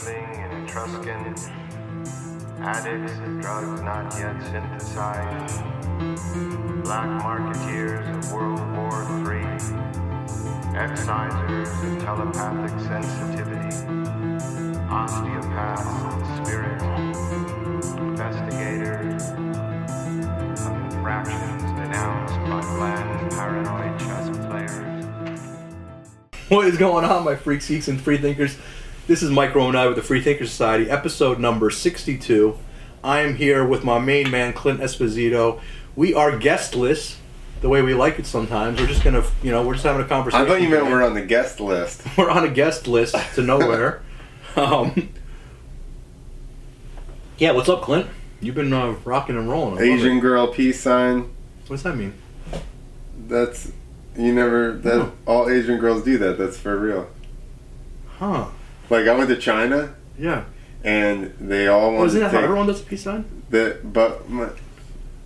Stripling and Etruscan, addicts of drugs not yet synthesized, black marketeers of World War III, excisers of telepathic sensitivity, osteopaths of spirit, investigators of infractions denounced by bland paranoid chess players. What is going on, my freaks, geeks, and free thinkers? This is Mike Romanelli with the Free Thinker Society, episode number 62. I am here with my main man, Clint Esposito. We are guestless, the way we like it sometimes. We're just gonna, you know, we're just having a conversation. I thought you meant we're on the guest list. We're on a guest list to nowhere. um, yeah, what's up, Clint? You've been uh, rocking and rolling. I Asian girl peace sign. What does that mean? That's you never that No. all Asian girls do that. That's for real. Huh? Like I went to China Yeah. and they all wanted to that how everyone does a peace sign? the but my,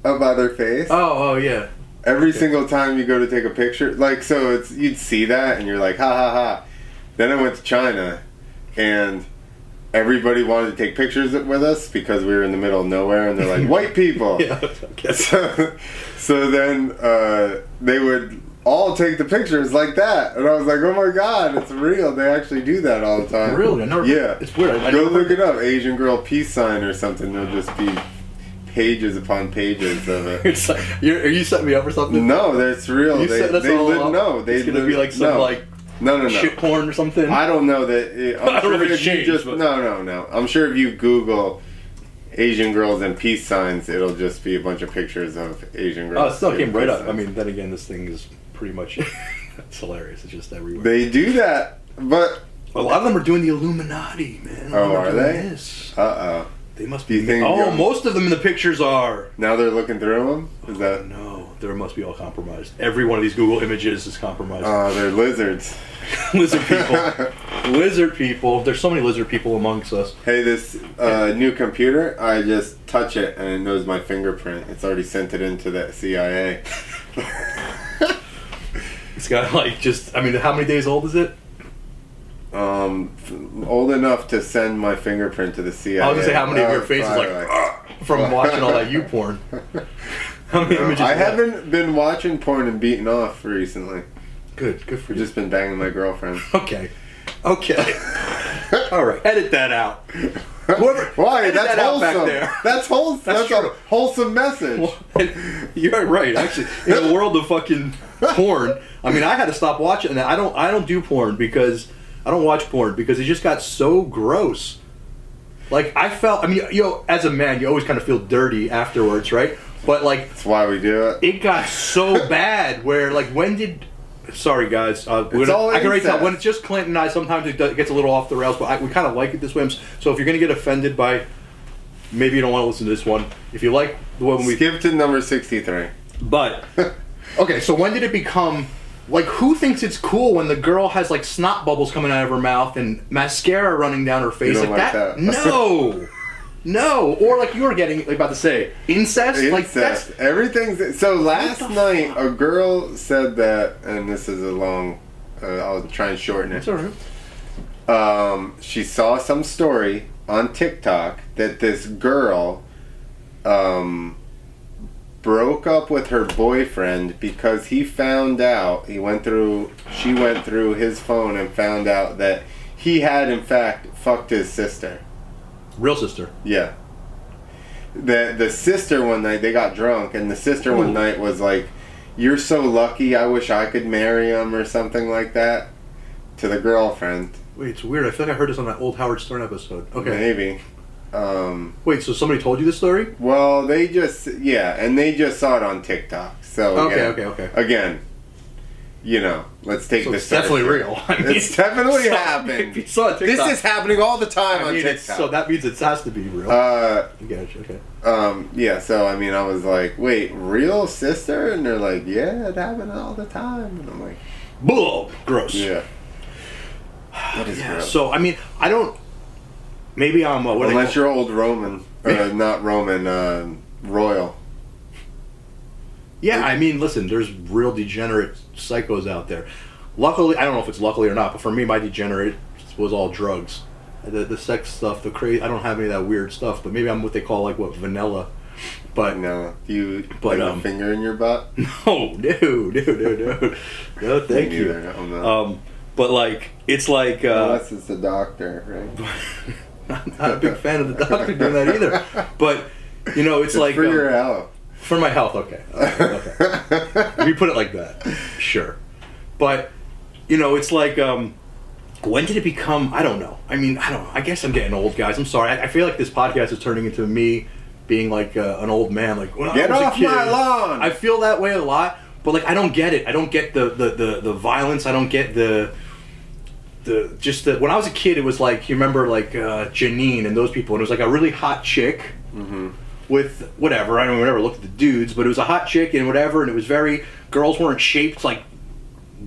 up by their face. Oh, oh yeah. Every okay. single time you go to take a picture, like so, it's you'd see that and you're like ha ha ha. Then I went to China, and everybody wanted to take pictures with us because we were in the middle of nowhere, and they're like white people. Yeah. So, so then uh, they would all take the pictures like that, and I was like, "Oh my god, it's real! They actually do that all the time." Really? I never. Yeah. It's weird. I, I Go look it up, Asian girl peace sign or something. There'll just be pages upon pages of it. It's like, you're, are you setting me up for something? No, that's real. You they set us they all up? no, they it's gonna be like some no. like no, no, no. shit porn or something. I don't know that. It, I'm I don't know sure if it's if you changed, just no, no, no. I'm sure if you Google Asian girls and peace signs, it'll just be a bunch of pictures of Asian girls. oh, it still came right peace up. I mean, then again, this thing is pretty much it's hilarious. It's just everywhere. they do that, but a lot of them are doing the Illuminati, man. Oh, are they? Uh oh. They must be. you think oh, you're- most of them in the pictures are. Now they're looking through them. Is that? No, there must be all compromised. Every one of these Google images is compromised. Oh, they're lizards. lizard people. lizard people. There's so many lizard people amongst us. Hey, this uh, new computer, I just touch it and it knows my fingerprint. It's already sent it into the CIA. It's got like just. I mean, how many days old is it? um, f- old enough to send my fingerprint to the CIA. I was gonna say how many of your Oh, faces like, from watching all that you porn. How many images? I haven't been watching porn and beating off recently. Good, good for I've you. just been banging my girlfriend. Okay, okay. all right, edit that out. Whoever- Why? That's that wholesome. there. That's wholesome. That's That's, a wholesome message. Well, You're right. Actually, in the world of fucking porn, I mean, I had to stop watching that. I don't. I don't do porn because I don't watch porn because it just got so gross. Like I felt. I mean, you know, as a man, you always kind of feel dirty afterwards, right? But like, That's why we do it. it got so bad where like when did sorry guys uh, It's gonna- all i can already tell when it's just clint and i sometimes it, does, gets a little off the rails but I, we kind of like it this way so if you're gonna get offended by maybe you don't want to listen to this one if you like the one we Skip to number 63. but okay so when did it become like who thinks it's cool when the girl has like snot bubbles coming out of her mouth and mascara running down her face don't like, like that? that. no no or like you were getting about to say incest, like that's Incest. Everything's so. Last night, fuck? a girl said that, and this is a long. Uh, I'll try and shorten it. alright um, she saw some story on TikTok that this girl um, broke up with her boyfriend because he found out he went through she went through his phone and found out that he had in fact fucked his sister. Real sister Yeah. The the sister one night they got drunk and the sister Ooh. one night was like, "You're so lucky. I wish I could marry him" or something like that to the girlfriend. Wait, it's weird. I feel like I heard this on that old Howard Stern episode. Okay. Maybe. Um, Wait, so somebody told you this story? well, they just yeah, and they just saw it on TikTok. So Okay, again, okay, okay. Again, you know, let's take So this. it's definitely real. I mean, It's definitely happened. If you saw it This is happening all the time I on mean, it's- TikTok. so that means it has to be real. uh, get. Okay. Um, yeah, so I mean, I was like, wait, real sister? And they're like, yeah, it happened all the time. And I'm like, Bull. Gross. yeah. That is Yeah, gross. So I mean, I don't. Maybe I'm. Uh, what do they Unless you're old Roman, uh, not Roman, uh, royal. Yeah, I mean, listen. There's real degenerate psychos out there. Luckily, I don't know if it's luckily or not, but for me, my degenerate was all drugs. the the sex stuff, the crazy. I don't have any of that weird stuff, but maybe I'm what they call like what vanilla. But No, do you But, put a um, finger in your butt? no, no, no, no, no, no. Thank you. I'm. Um, but like it's like uh, Unless it's the doctor, right? I'm not a big fan of the doctor doing that either. But you know, it's It's like for um, your health. For my health. Okay, okay. If you put it like that, sure. But you know, it's like um, when did it become? I don't know. I mean, I don't. know. I guess I'm getting old, guys. I'm sorry. I, I feel like this podcast is turning into me being like uh, an old man. Like when Get I was off a kid, my lawn! I feel that way a lot. But like, I don't get it. I don't get the the the, the violence. I don't get the. The, just the, when I was a kid, it was like you remember like uh, Janine and those people, and it was like a really hot chick Mm-hmm. With whatever. I don't ever look at the dudes, but it was a hot chick and whatever, and it was very girls weren't shaped like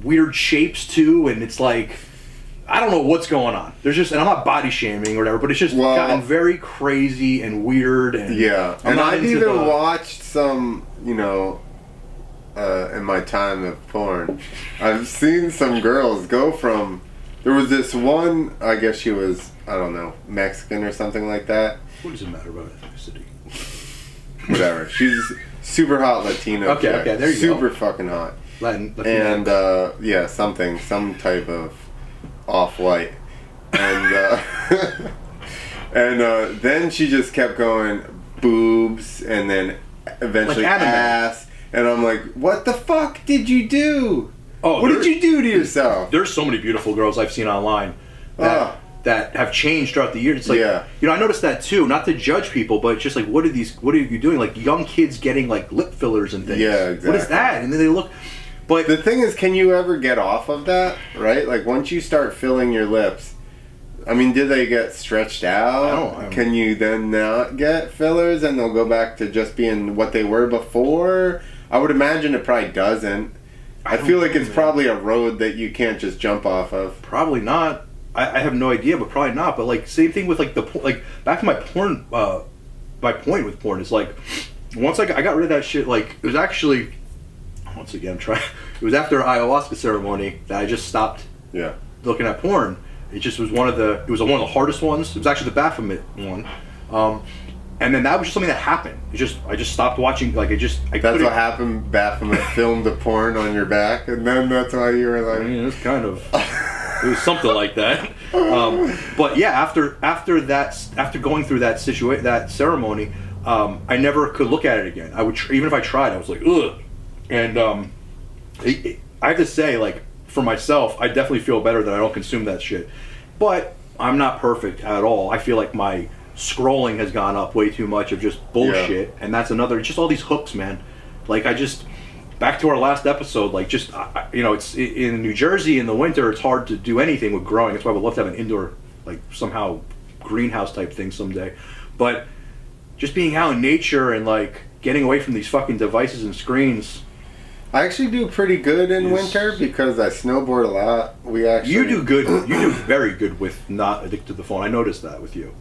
weird shapes too, and it's like I don't know what's going on. There's just and I'm not body shaming or whatever, but it's just Well- gotten very crazy and weird and Yeah, I'm and I've even the- watched some, you know, uh, in my time of porn. I've seen some girls go from. There was this one, I guess she was, I don't know, Mexican or something like that. What does it matter about ethnicity? Whatever. She's super hot Latino. Okay, chick. okay, there you super go. fucking hot. Latin, and uh, yeah, something, some type of off-white, and uh, and uh, then she just kept going boobs, and then eventually Like ass, and I'm like, what the fuck did you do? oh, what did you do to yourself? There's so many beautiful girls I've seen online that Ah. That have changed throughout the years. It's like Yeah. you know, I noticed that too. Not to judge people, but just like what are these? What are you doing? Like young kids getting like lip fillers and things. Yeah, exactly. What is that? And then they look. But The thing is, can you ever get off of that? Right? Like once you start filling your lips. I mean, did they get stretched out? I I Can you then not get fillers and they'll go back to just being what they were before? I would imagine it probably doesn't. I, don't feel like it's probably a road that you can't just jump off of. Probably not. I, I have no idea, but probably not. But like same thing with like the like back to my porn. Uh, my point with porn is like once I got, I got rid of that shit. Like it was actually once again I'm. It was after ayahuasca ceremony that I just stopped Yeah. looking at porn. It just was one of the it was one of the hardest ones. It was actually the Baphomet one. Um, and then that was just something that happened. It just I just stopped watching. Like it just I That's what happened. Baphomet filmed the porn on your back, and then that's why you were like. I mean, it was kind of it was something like that. Um, but yeah, after after that, after going through that situation, that ceremony, um, I never could look at it again. I would tr- even if I tried, I was like, ugh. And um, it, it- I have to say, like for myself, I definitely feel better that I don't consume that shit. But I'm not perfect at all. I feel like my scrolling has gone up way too much of just bullshit, and that's another. Just all these hooks, man. Like I just back to our last episode. Like just you know, it's in New Jersey in the winter. It's hard to do anything with growing. That's why I would love to have an indoor, like somehow greenhouse type thing someday. But just being out in nature and like getting away from these fucking devices and screens. I actually do pretty good in Yes. winter because I snowboard a lot. We actually You do good. You do very good with not addicted to the phone. I noticed that with you.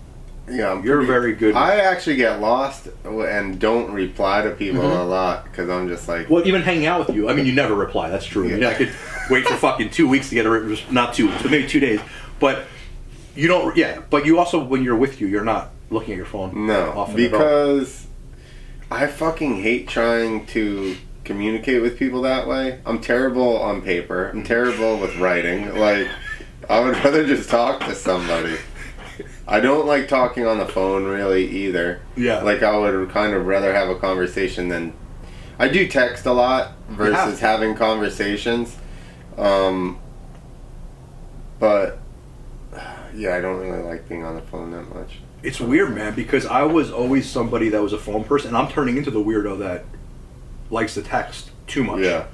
Yeah, I'm You're pretty- very good. I actually get lost and don't reply to people Mhm. a lot because I'm just like, Well, even hanging out with you. I mean, you never reply. That's true. I, mean, Yeah. I could wait for fucking two weeks to get a re- not two weeks, but maybe two days. But you don't. Yeah. But you also, when you're with you, you're not looking at your phone. no, often because I fucking hate trying to communicate with people that way. I'm terrible on paper. I'm terrible with writing. Like, I would rather just talk to somebody. I don't like talking on the phone really either. Yeah. Like I would kind of rather have a conversation than I do text a lot versus having conversations. Um but yeah, I don't really like being on the phone that much. It's weird, man, because I was always somebody that was a phone person, and I'm turning into the weirdo that likes to text too much. Yeah.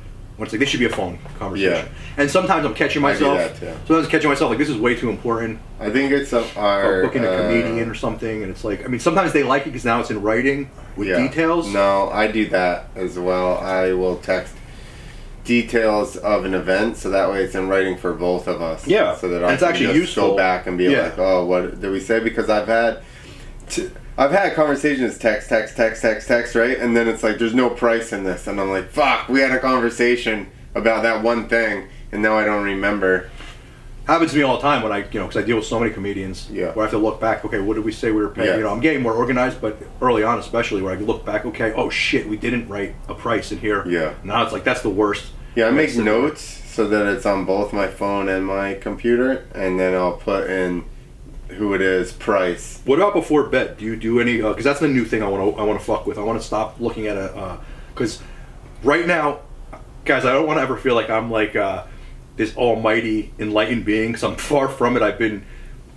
When it's like this should be a phone conversation. Yeah. And sometimes I'm catching I do myself. that, too. Sometimes I'm catching myself like this is way too important. I think it's a, our booking a uh, comedian or something, and it's like I mean sometimes they like it because now it's in writing with yeah. details. No, I do that as well. I will text details of an event so that way it's in writing for both of us. Yeah. So that And I it's can actually just useful. go back and be Yeah. like, oh, what did we say? Because I've had. T- I've had conversations text, text, text, text, text, right? And then it's like, there's no price in this. And I'm like, fuck, we had a conversation about that one thing, and now I don't remember. happens to me all the time when I, you know, because I deal with so many comedians. Yeah. Where I have to look back. Okay, what did we say we were paying? Yeah. You know, I'm getting more organized, but early on, especially where I look back. Okay, oh shit, we didn't write a price in here. Yeah. Now it's like that's the worst. Yeah, I make notes so that it's on both my phone and my computer, and then I'll put in who it is, price. What about before bed? Do you do any? Because that's the new thing I want to I want to fuck with. I want to stop looking at a. Because right now, guys, I don't want to ever feel like I'm like uh, this almighty enlightened being. Because I'm far from it. I've been.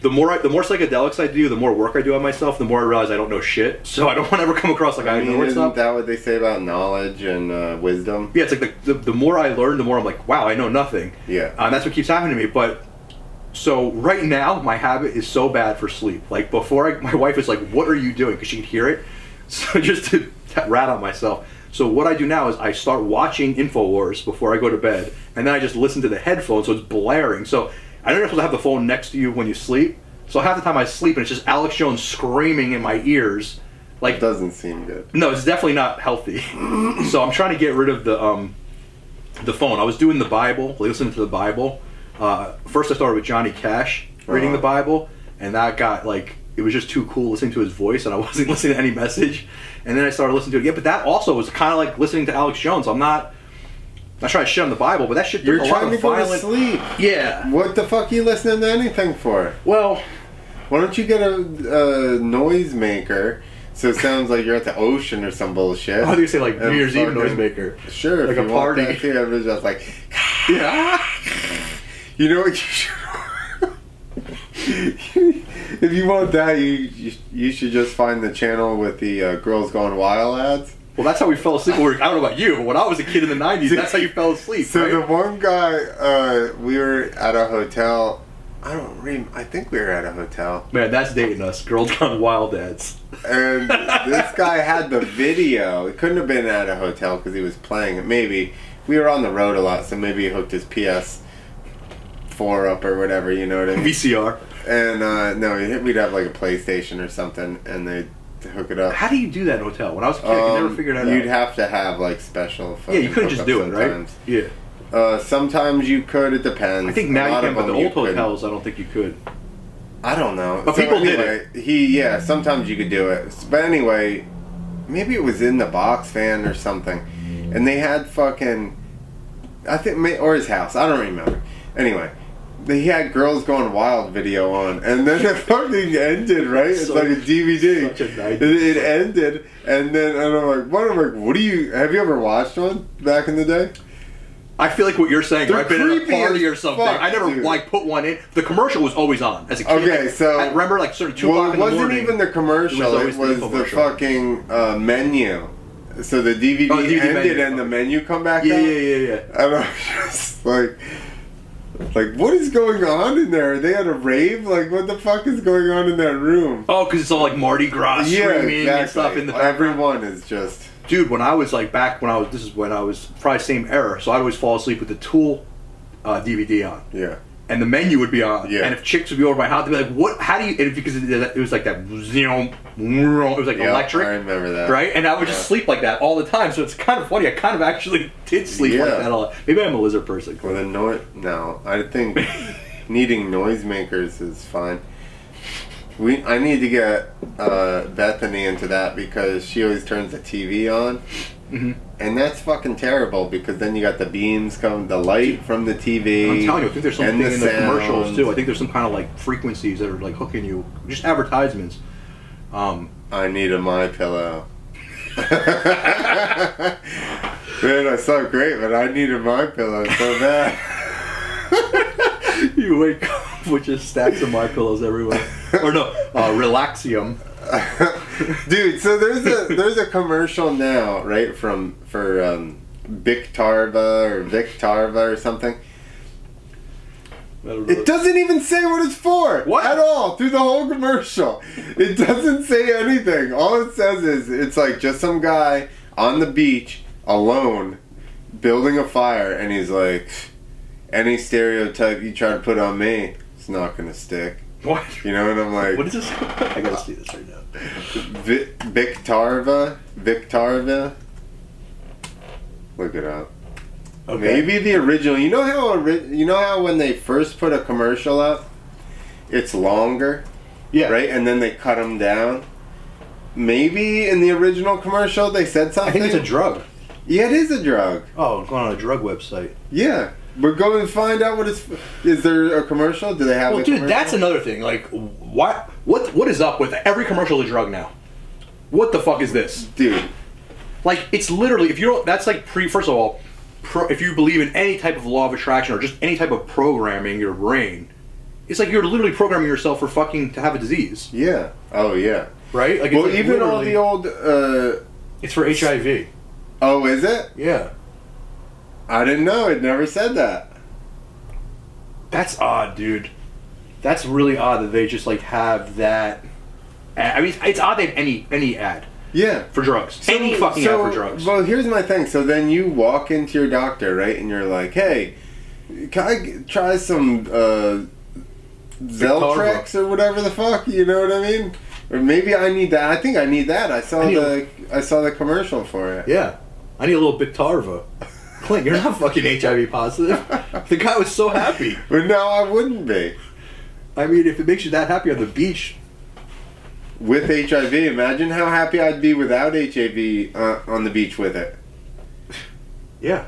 The more I, the more psychedelics I do, the more work I do on myself, the more I realize I don't know shit. So I don't want to ever come across like I, I mean, know isn't stuff. that what they say about knowledge and uh, wisdom? Yeah, it's like the, the, the more I learn, the more I'm like, wow, I know nothing. Yeah. Uh, and that's what keeps happening to me. But so right now, my habit is so bad for sleep. Like before, I, my wife is like, "What are you doing?" Because she can hear it. So just to rat on myself. So what I do now is I start watching Infowars before I go to bed, and then I just listen to the headphones, so it's blaring. So I don't know if to have the phone next to you when you sleep. So half the time I sleep, and it's just Alex Jones screaming in my ears, like It doesn't seem good. no, it's definitely not healthy. so I'm trying to get rid of the um, the phone. I was doing the Bible, listening to the Bible. Uh, first, I started with Johnny Cash reading Uh-huh. the Bible, and that got like it was just too cool listening to his voice, and I wasn't listening to any message. And then I started listening to it again. But that also was kind of like listening to Alex Jones. I'm not. Not trying to shit on the Bible, but that shit. You're there's a lot trying to of go to sleep. Yeah. What the fuck are you listening to anything for? Well, Why don't you get a, a noise maker so it sounds like you're at the ocean or some bullshit? how do you say like New Year's Eve noisemaker? Sure, Like a party. that everybody's just like, Yeah. You know what you should. if you want that, you, you you should just find the channel with the uh, girls going wild ads. Well, that's how we fell asleep. I don't know about you, but when I was a kid in the '90s, that's how you fell asleep. So right? the one guy, uh, we were at a hotel. I don't rem. I think we were at a hotel, Man, that's dating us. Girls Gone Wild ads. and this guy had the video. It couldn't have been at a hotel because he was playing it. Maybe we were on the road a lot, so maybe he hooked his PS four up or whatever. You know what I mean? VCR. And uh, no, we'd have like a PlayStation or something, and they'd hook it up. How do you do that in a hotel? When I was a kid, I never Um, figure that You'd out. have to have like special. yeah, you couldn't just do it, right? sometimes. Yeah. Uh, sometimes you could. It depends. I think now you can, but the old couldn't. hotels, I don't think you could. I don't know. But people did it. He yeah. Sometimes you could do it, but anyway, maybe it was in the box fan or something, and they had fucking. I think or his house. I don't remember. Anyway. They had girls going wild video on, and then it fucking ended. Right, it's So- like a DVD. a it, it ended, and then and I'm like, "What?" I'm like, "What do you? Have you ever watched one back in the day?" I feel like what you're saying. They're I've been at a party or something. fuck, I never dude. like put one in. The commercial was always on as a kid. Okay, so- I remember like sort of two well, o'clock it in the wasn't even the commercial. It was It was, the the, fucking uh, menu. So the DVD, Oh, the DVD ended menu. and the menu come back yeah, up. yeah, yeah, yeah. And I was just like, like, what is going on in there? Are They had a rave? Like, what the fuck is going on in that room? Oh, because it's all like Mardi Gras screaming and stuff in the background. Everyone is just. dude when i was like back when i was this is when i was probably same era so i'd always fall asleep with the tool uh, dvd on Yeah. And the menu would be on Yeah. and if chicks would be over my house they'd be like what how do you and because it, was like that you know it was like Yeah, electric I remember that. right and i would just sleep like that all the time so it's kind of funny i kind of actually did sleep like that a lot maybe i'm a lizard person Well, the noise. No, I think needing noisemakers is fine. We, I need to get uh, Bethany into that because she always turns the TV on, Mhm. and that's fucking terrible. Because then you got the beams coming, the light from the TV. I'm telling you, I think there's something the in the commercials too. I think there's some kind of like frequencies that are like hooking you, just advertisements. Um, I need a my pillow. Man, I slept great, but I needed my pillow so bad. you wake up with just stacks of my pillows everywhere, or no, uh, Relaxium. Dude, so there's a there's a commercial now, right, from for um Victarva or Victarva or something. I don't know. It doesn't even say what it's for What? at all through the whole commercial. It doesn't say anything. All it says is it's like just some guy on the beach alone building a fire, and he's like, any stereotype you try to put on me, it's not gonna stick. What? You know, and I'm like, What is this? I gotta see this right now. Vi- Victarva? Victarva? Look it up. Okay. Maybe the original. You know how ori- you know how when they first put a commercial up, it's longer, Yeah. right? And then they cut them down. Maybe in the original commercial they said something. I think it's a drug. yeah, it is a drug. Oh, going on a drug website. Yeah, we're going to find out what it's. Is there a commercial? Do they have? Well, dude, commercial? that's another thing. Like, what, what, what is up with every commercial of drug now? What the fuck is this? dude. Like, it's literally if you don't. That's like pre. First of all, pro, if you believe in any type of law of attraction or just any type of programming your brain, it's like you're literally programming yourself for fucking to have a disease, Yeah. Oh yeah. right? Like, Well, like even all the old. uh It's for HIV. Oh, is it? Yeah. I didn't know. It never said that. That's odd, dude. That's really odd that they just like have that. I mean, it's odd they have any any ad Yeah. for drugs. any fucking so- ad for drugs. Well, here's my thing. So then you walk into your doctor, right, and you're like, "Hey, can I g- try some uh, Zeltrex or whatever the fuck?" You know what I mean? Or maybe I need that. I think I need that. I saw I the I saw the commercial for it. yeah, I need a little Bictarva. Clint, you're not fucking HIV positive. The guy was so happy. But now I wouldn't be I mean, if it makes you that happy on the beach, with HIV. Imagine how happy I'd be without HIV uh, on the beach with it. yeah,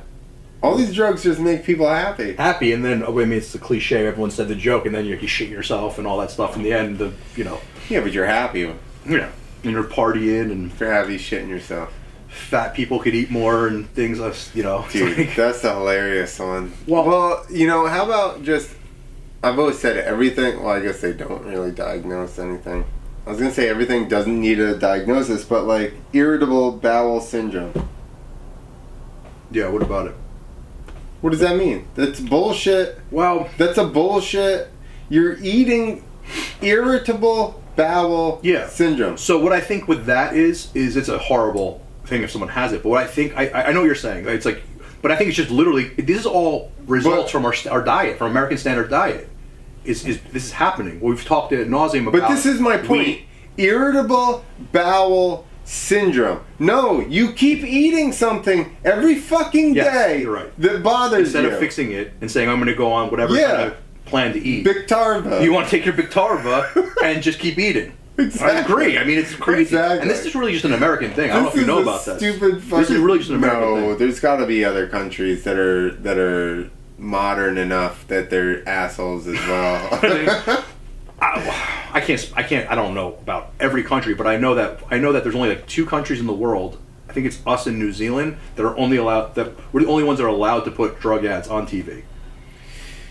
All these drugs just make people happy. happy, and then oh, I mean, it's the cliche. Everyone said the joke, and then you, you shit yourself and all that stuff. In the end, the you know, Yeah, but you're happy. If yeah, and you're partying, and you're happy shitting yourself. fat people could eat more, and things. Us, you know, Dude, like- that's the hilarious one. Well- Well, you know, how about just? I've always said everything. Well, I guess they don't really diagnose anything. I was gonna say everything doesn't need a diagnosis, but like irritable bowel syndrome. yeah. What about it? What does that mean? That's bullshit. Well, That's a bullshit. You're eating irritable bowel Yeah. syndrome. So what I think with that is is it's a horrible thing if someone has it. But what I think I I know what you're saying. It's like, but I think it's just literally this is all results But- from our our diet, from American standard diet. Is is this is happening? We've talked at nauseum about. But this is my point. wheat. Irritable bowel syndrome. No, you keep eating something every fucking Yes, day right. that bothers Instead you. Instead of fixing it and saying I'm going to go on whatever Yeah. kind of plan to eat, Bictarva. you want to take your Bictarva and just keep eating. I agree. I mean, it's crazy. Exactly. And this is really just an American thing. I don't know if you know about this. Stupid fucking, This is really just an American No, thing. No, there's got to be other countries that are that are modern enough that they're assholes as well. I, I can't. I can't. I don't know about every country, but I know that I know that there's only like two countries in the world. I think it's us and New Zealand that are only allowed. That we're the only ones that are allowed to put drug ads on TV.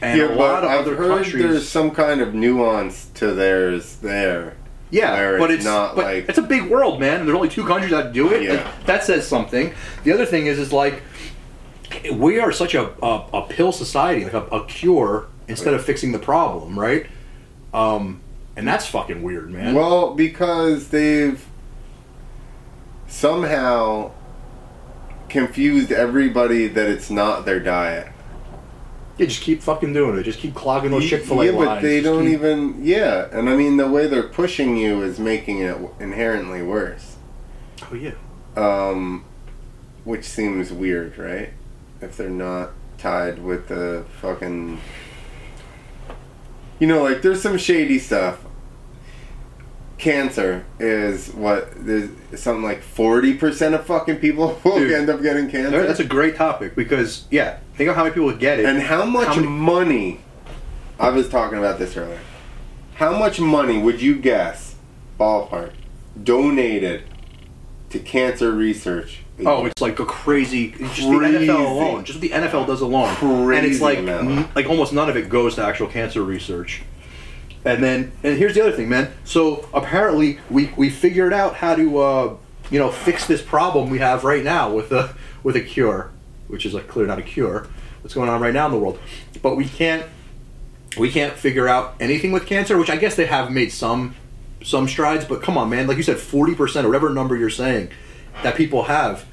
And yeah, a but of I've other heard countries. there's some kind of nuance to theirs there. Yeah, but it's not but like- it's a big world, man. And there's only two countries that do it. Yeah. Like, that says something. The other thing is, is like we are such a a, a pill society, like a, a cure instead of fixing the problem, right? Um, and that's fucking weird, man. Well, because they've somehow confused everybody that it's not their diet. Yeah, just keep fucking doing it. Just keep clogging those Chick Fil A yeah, lines. but they Just don't keep- even. Yeah, and I mean the way they're pushing you is making it inherently worse. Oh yeah. Um, which seems weird, right? If they're not tied with the fucking. You know, like there's some shady stuff. Cancer is what there's something like forty percent of fucking people will Dude, end up getting cancer. That's a great topic because yeah, think of how many people would get it. and how much many- money? I was talking about this earlier. How much money would you guess, ballpark, donated to cancer research? Oh, it's like a crazy. Just the Crazy. NFL alone, just what the NFL does alone, and it's like n- like almost none of it goes to actual cancer research. And then, and here's the other thing, man. So apparently, we we figured out how to uh, you know fix this problem we have right now with a with a cure, which is like clearly not a cure. What's going on right now in the world? But we can't we can't figure out anything with cancer, which I guess they have made some some strides. But come on, man, like you said, forty percent or whatever number you're saying that people have,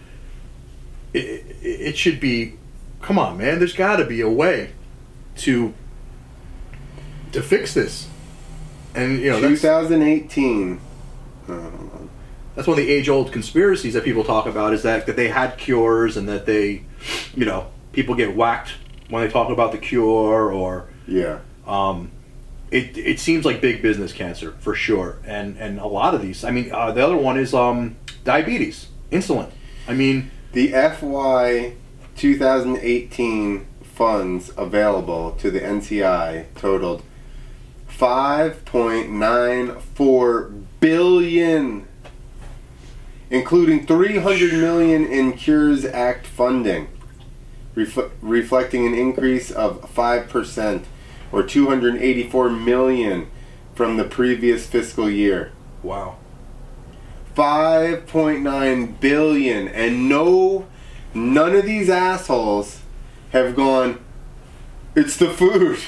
it, it, it should be. Come on, man. There's got to be a way to to fix this. And you know 2018. Uh, that's one of the age old conspiracies that people talk about is that that they had cures and that they, you know, people get whacked when they talk about the cure or Yeah. um, it it seems like big business cancer for sure, and and a lot of these. I mean, uh, the other one is um, diabetes, insulin. I mean, The FY 2018 funds available to the NCI totaled 5.94 billion, including 300 million in Cures Act funding, refl- reflecting an increase of 5% or 284 million from the previous fiscal year. wow. 5.9 billion and no none of these assholes have gone it's the food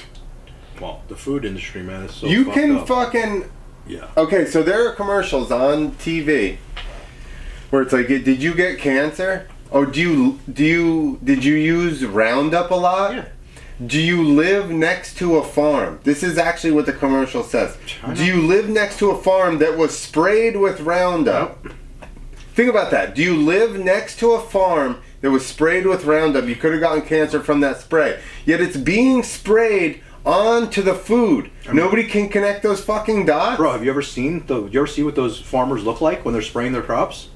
Well, the food industry, man, is so. you can up. fucking Yeah. okay so there are commercials on tv where it's like did you get cancer oh do you do you did you use roundup a lot Yeah. do you live next to a farm this is actually what the commercial says know. do you live next to a farm that was sprayed with roundup Think about that. Do you live next to a farm that was sprayed with Roundup? You could have gotten cancer from that spray. Yet it's being sprayed onto the food. Nobody can connect those fucking dots. Bro, have you ever seen the? You ever see what those farmers look like when they're spraying their crops?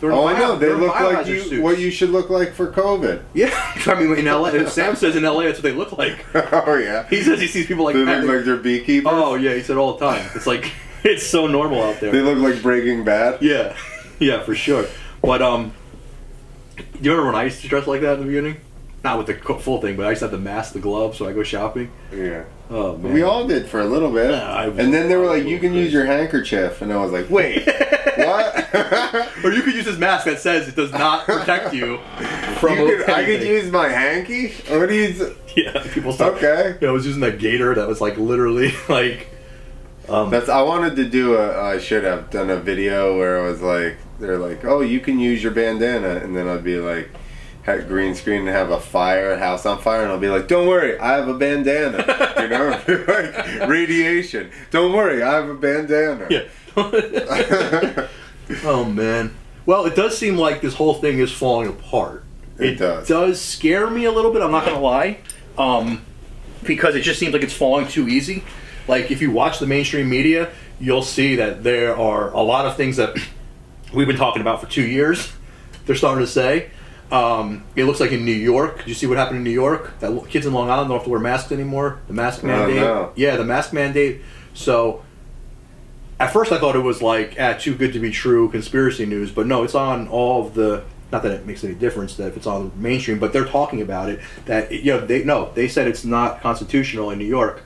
They're Oh, I know. They look like you, suits. what you should look like for COVID. Yeah, I mean, in LA, Sam says in LA that's what they look like. oh yeah. He says he sees people like They look like they're beekeepers. oh yeah, he said all the time. It's like it's so normal out there. They look like Breaking Bad. Yeah, yeah, for sure. But um, do you remember when I used to dress like that in the beginning? Not with the full thing, but I to have the mask, the gloves, so I go shopping. Yeah. Oh man, We all did for a little bit. Yeah, and then they were like, you can use your handkerchief. And I was like, wait, what? or you could use this mask that says it does not protect you from. You could- I could use my hanky? What do you... Use Yeah, people start. Okay. Yeah, I was using that gator that was like literally like. Um, That's. I wanted to do a. I should have done a video where I was like, they're like, oh, you can use your bandana, and then I'd be like, had green screen and have a fire, a house on fire, and I'll be like, don't worry, I have a bandana. you know, like radiation. Don't worry, I have a bandana. yeah. oh man. Well, it does seem like this whole thing is falling apart. It does. Does. scare me a little bit. I'm not gonna lie, um, because it just seems like it's falling too easy. Like if you watch the mainstream media, you'll see that there are a lot of things that we've been talking about for two years. They're starting to say. Um, it looks like in New York. Did you see what happened in New York? That kids in Long Island don't have to wear masks anymore. The mask mandate. Oh, no. Yeah, the mask mandate. So at first I thought it was like ah, too good to be true conspiracy news, but no, it's on all of the. Not that it makes any difference that if it's on mainstream, but they're talking about it. That you know they no, they said it's not constitutional in New York.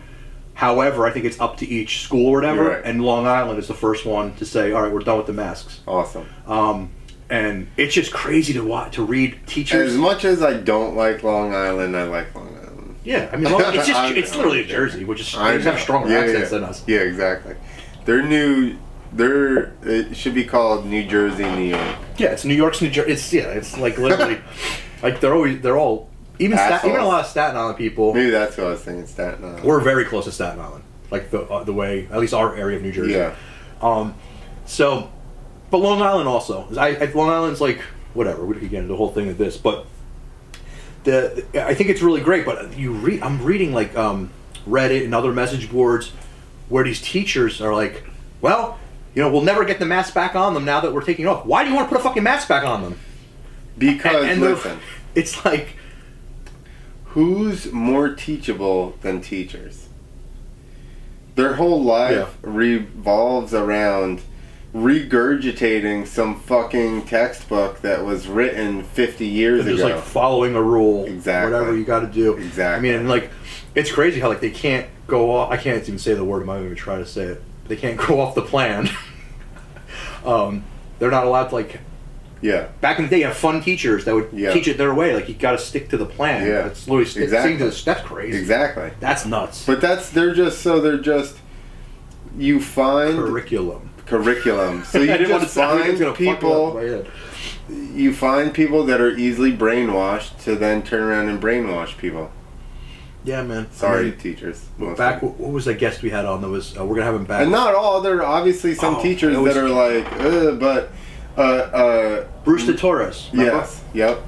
However, I think it's up to each school or whatever. Right. And Long Island is the first one to say, "All right, we're done with the masks." Awesome. Um, and it's just crazy to watch to read teachers. As much as I don't like Long Island, I like Long Island. Yeah, I mean, Long, it's just it's literally Jersey, which is they just have stronger Yeah, accents yeah. than us. Yeah, exactly. Their new, their it should be called New Jersey, New York. Yeah, it's New York's New Jersey. It's yeah, it's like literally, like they're always they're all even Stat, even a lot of Staten Island people. Maybe that's what I was thinking. Staten Island. We're very close to Staten Island, like the uh, the way at least our area of New Jersey. Yeah. Um, so, but Long Island also. I, I Long Island's like whatever. We could get into the whole thing of this, but the I think it's really great. But you read, I'm reading like um, Reddit and other message boards where these teachers are like, well. You know, we'll never get the mask back on them now that we're taking off. Why do you want to put a fucking mask back on them? Because and they're- listen, it's like who's more teachable than teachers? Their whole life Yeah. revolves around regurgitating some fucking textbook that was written 50 years ago. just like following a rule, Exactly. whatever you got to do. Exactly. I mean, and like, it's crazy how like they can't go off. I can't even say the word. I'm not even try to say it. They can't go off the plan. um, they're not allowed to like. yeah. Back in the day, you have fun teachers that would Yeah. teach it their way. Like you got to stick to the plan. Yeah. it's literally Exactly. sticking to the. That's crazy. Exactly. That's nuts. But that's they're just so they're just you find Curriculum. Curriculum. So you didn't just. I find gonna fuck it up in people you find people that are easily brainwashed to then turn around and brainwash people. Yeah, man. I Sorry, mean, teachers. Mostly. back, what was that guest we had on that was? Uh, we're gonna have him back. and not all. There are obviously some Oh, teachers that are like, Ugh, but uh, uh, Bruce de Torres. remember? yes, yep.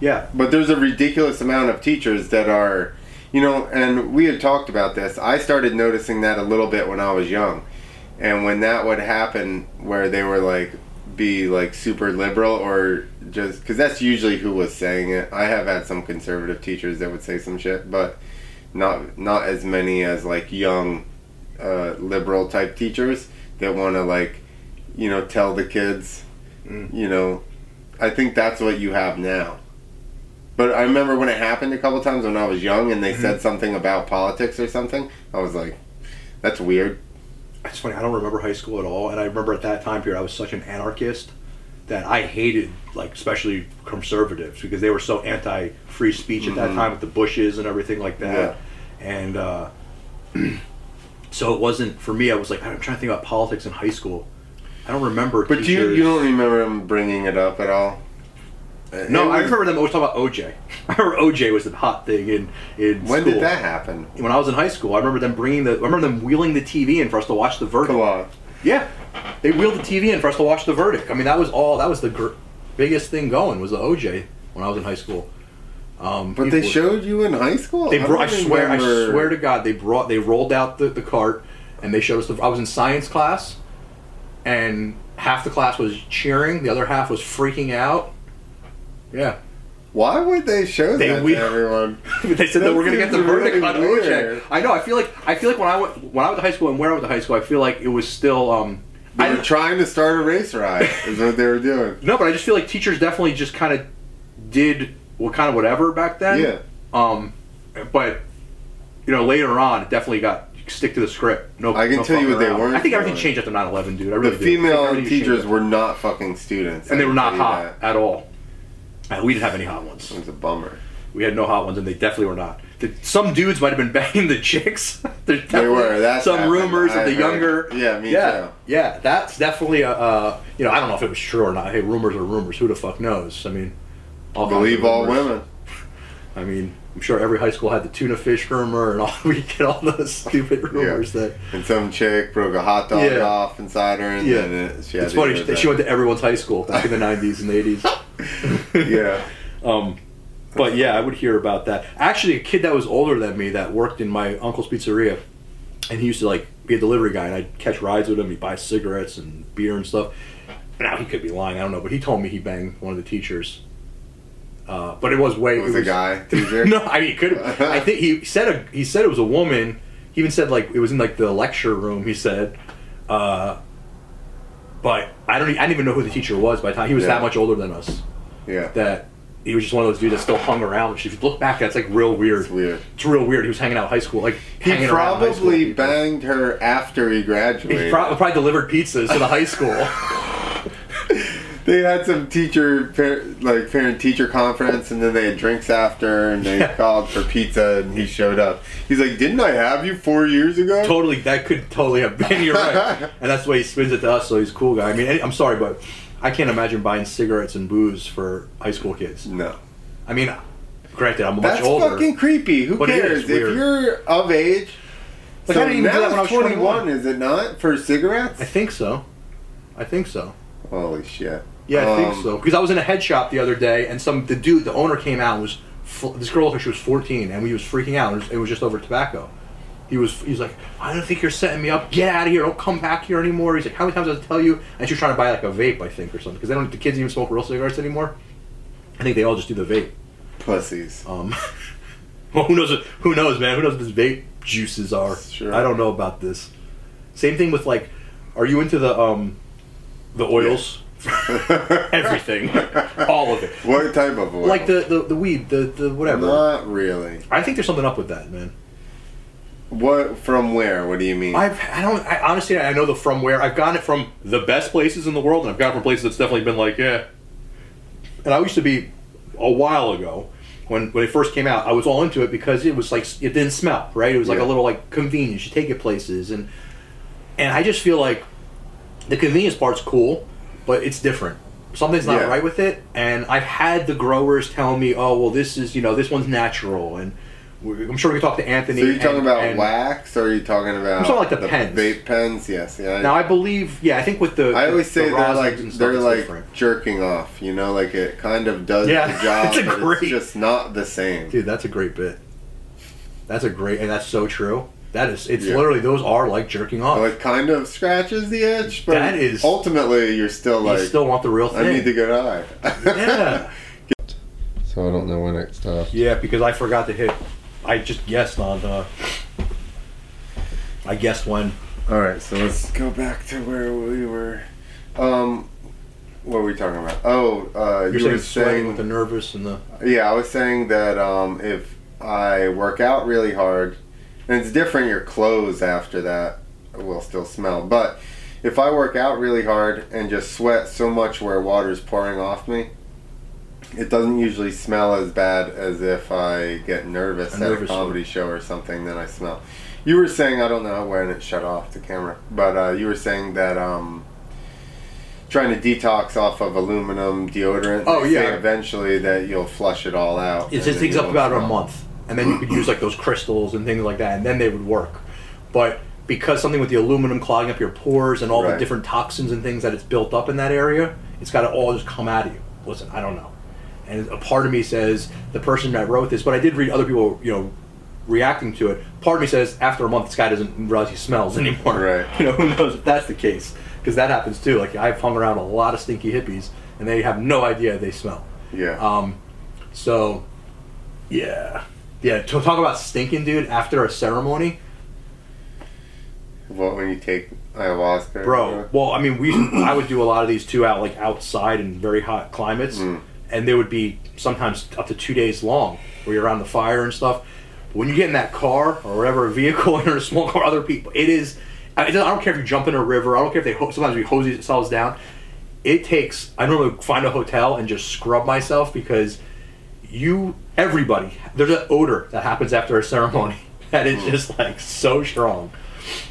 Yeah. But there's a ridiculous amount of teachers that are, you know, and we had talked about this. I started noticing that a little bit when I was young. And when that would happen, where they were like, be like super liberal or just, because that's usually who was saying it. I have had some conservative teachers that would say some shit, but not not as many as like young uh, liberal type teachers that want to like, you know, tell the kids, Mm. you know, I think that's what you have now. But I remember when it happened a couple times when I was young and they Mm-hmm. said something about politics or something. I was like, that's weird. It's funny. I don't remember high school at all, and I remember at that time period I was such an anarchist that I hated, like especially conservatives, because they were so anti-free speech at that Mhm. time with the Bushes and everything like that. And uh, so it wasn't for me. I was like, I'm trying to think about politics in high school. I don't remember. But do you you don't remember him bringing it up at all? No, It I remember them always talking about OJ. I remember OJ was the hot thing in in When school. did that happen? When I was in high school, I remember them bringing the. I remember them wheeling the TV in for us to watch the verdict. Come on. Yeah, they wheeled the TV in for us to watch the verdict. I mean, that was all. That was the gr- biggest thing going was the OJ when I was in high school. Um, But they showed you in high school? They brought, I don't swear, I swear to God, they brought, they rolled out the, the cart, and they showed us. The, I was in science class, and half the class was cheering, the other half was freaking out. Yeah, Why would they show They that we- to everyone? they said that That we're gonna get the verdict really on. OJ. I know. I feel like I feel like when I went when I went to high school and where I went to high school, I feel like it was still. Um, They I were trying to start a race riot, is what they were doing. no, but I just feel like teachers definitely just kind of did well, kind of whatever back then. Yeah. Um, but you know, later on, it definitely got stick to the script. No, I can no tell you what they weren't I think everything doing. changed after 9-11, dude. I The really do. Female teachers were not fucking students. and they were not hot that. at all. Uh, we didn't have any hot ones. It was a bummer. We had no hot ones, and they definitely were not. The, some dudes might have been banging the chicks. There's They were. That's some happened. rumors I of the heard. younger. Yeah, me yeah, too. Yeah, that's definitely a. Uh, you know, I don't know if it was true or not. Hey, rumors are rumors. Who the fuck knows? I mean, all Believe all women. I mean, I'm sure every high school had the tuna fish rumor, and all we get all those stupid rumors that. And some chick broke a hot dog Yeah. off inside her, and Yeah. then it, she had It's funny. She, she went to everyone's high school back in the 90s and 80s. yeah. Um, but yeah, I would hear about that. Actually, a kid that was older than me that worked in my uncle's pizzeria, and he used to like be a delivery guy, and I'd catch rides with him. He'd buy cigarettes and beer and stuff. Now he could be lying, I don't know, but he told me he banged one of the teachers. Uh, but it was way It was a guy teacher? no, I mean, it could. I think he said a, he said it was a woman. He even said like it was in like the lecture room. He said, uh, but I don't. I didn't even know who the teacher was by the time he was Yeah. that much older than us Yeah. that he was just one of those dudes that still hung around. Which, if you look back, that's like real weird. It's weird. It's real weird. He was hanging out in high school, like He hanging around high school probably people. banged her after he graduated. He probably, probably delivered pizzas to the high school. They had some teacher, par- like parent teacher conference, and then they had drinks after, and they Yeah. called for pizza, and he showed up. He's like, "Didn't I have you four years ago?" totally, that could totally have been. You're right, and that's why he spins it to us. So he's a cool guy. I mean, I'm sorry, but I can't imagine buying cigarettes and booze for high school kids. No, I mean, granted, I'm much that's older. fucking creepy. Who cares if you're of age? Like, so I didn't even do that when I was it's 21. Is it not for cigarettes? I think so. I think so. Holy shit! Yeah, I think Um, so. Because I was in a head shop the other day, and some the dude, the owner, came out and was fu- this girl looked like she was 14, and he was freaking out. It was, it was just over tobacco. He was he's like, I don't think you're setting me up. Get out of here! Don't come back here anymore. He's like, how many times did I tell you? And she was trying to buy like a vape, I think, or something. Because they don't. The kids even smoke real cigarettes anymore. I think they all just do the vape. Pussies. Um, well, who knows? Who knows, man? Who knows what these vape juices are? Sure. I don't know about this. Same thing with like, are you into the um, the oils? Everything, all of it. What type of oil? Like the, the, the weed, the, the whatever. Not really. I think there's something up with that, man. What from where? What do you mean? I've I don't I honestly I know the from where I've gotten it from the best places in the world, and I've gotten it from places that's definitely been like yeah. And I used to be a while ago when when it first came out. I was all into it because it was like it didn't smell right. It was like Yeah. a little like convenience. You take it places, and and I just feel like the convenience part's cool, but it's different. Something's not Yeah. right with it, and I've had the growers tell me, "Oh, well, this is you know this one's natural," and I'm sure we can talk to Anthony. So you're talking and- about and- wax, or are you talking about? talking like the pens. vape pens. Yes, yeah. Now I believe, yeah, I think with the I always the say they're like they're like different. jerking off. You know, like it kind of does Yeah, the job, it's a but great- it's just not the same. dude. That's a great bit. That's a great, and that's so true. That is, it's Yeah. literally those are like jerking off. So it kind of scratches the itch, but That is- ultimately you're still you like, still want the real thing. I need the good eye. yeah, so I don't know when it stopped. yeah, because I forgot to hit. I just guessed on the. I guessed when. All right, so let's go back to where we were. Um, what were we talking about? Oh, uh, You're you saying were saying with the nervous and the. Yeah, I was saying that um, if I work out really hard, and it's different, your clothes after that will still smell. But if I work out really hard and just sweat so much where water's pouring off me, it doesn't usually smell as bad as if I get nervous A at a comedy show or something. Then I smell. You were saying I don't know when it shut off the camera, but uh, you were saying that. Um, Trying to detox off of aluminum deodorant. Oh, yeah. eventually that you'll flush it all out. It just takes up about a month, and then you could use like those crystals and things like that, and then they would work. But because something with the aluminum clogging up your pores and all the different toxins and things that it's built up in that area, it's got to all just come out of you. Listen, I don't know, and a part of me says the person that wrote this, but I did read other people, you know, reacting to it. Part of me says after a month, this guy doesn't realize he smells anymore. Right. You know, who knows if that's the case? Because that happens too. Like I've hung around a lot of stinky hippies, and they have no idea they smell. Yeah. Um, so, yeah, yeah. To talk about stinking, dude, after a ceremony, what when you take ayahuasca? bro. Well, I mean, we I would do a lot of these too out like outside in very hot climates, Mm. and they would be sometimes up to two days long, where you're around the fire and stuff. But when you get in that car or whatever a vehicle in a small car, other people, it is. I I don't care if you jump in a river. I don't care if they ho- sometimes we hose ourselves down. It takes. I normally find a hotel and just scrub myself because you everybody there's an odor that happens after a ceremony that is Mm. just like so strong.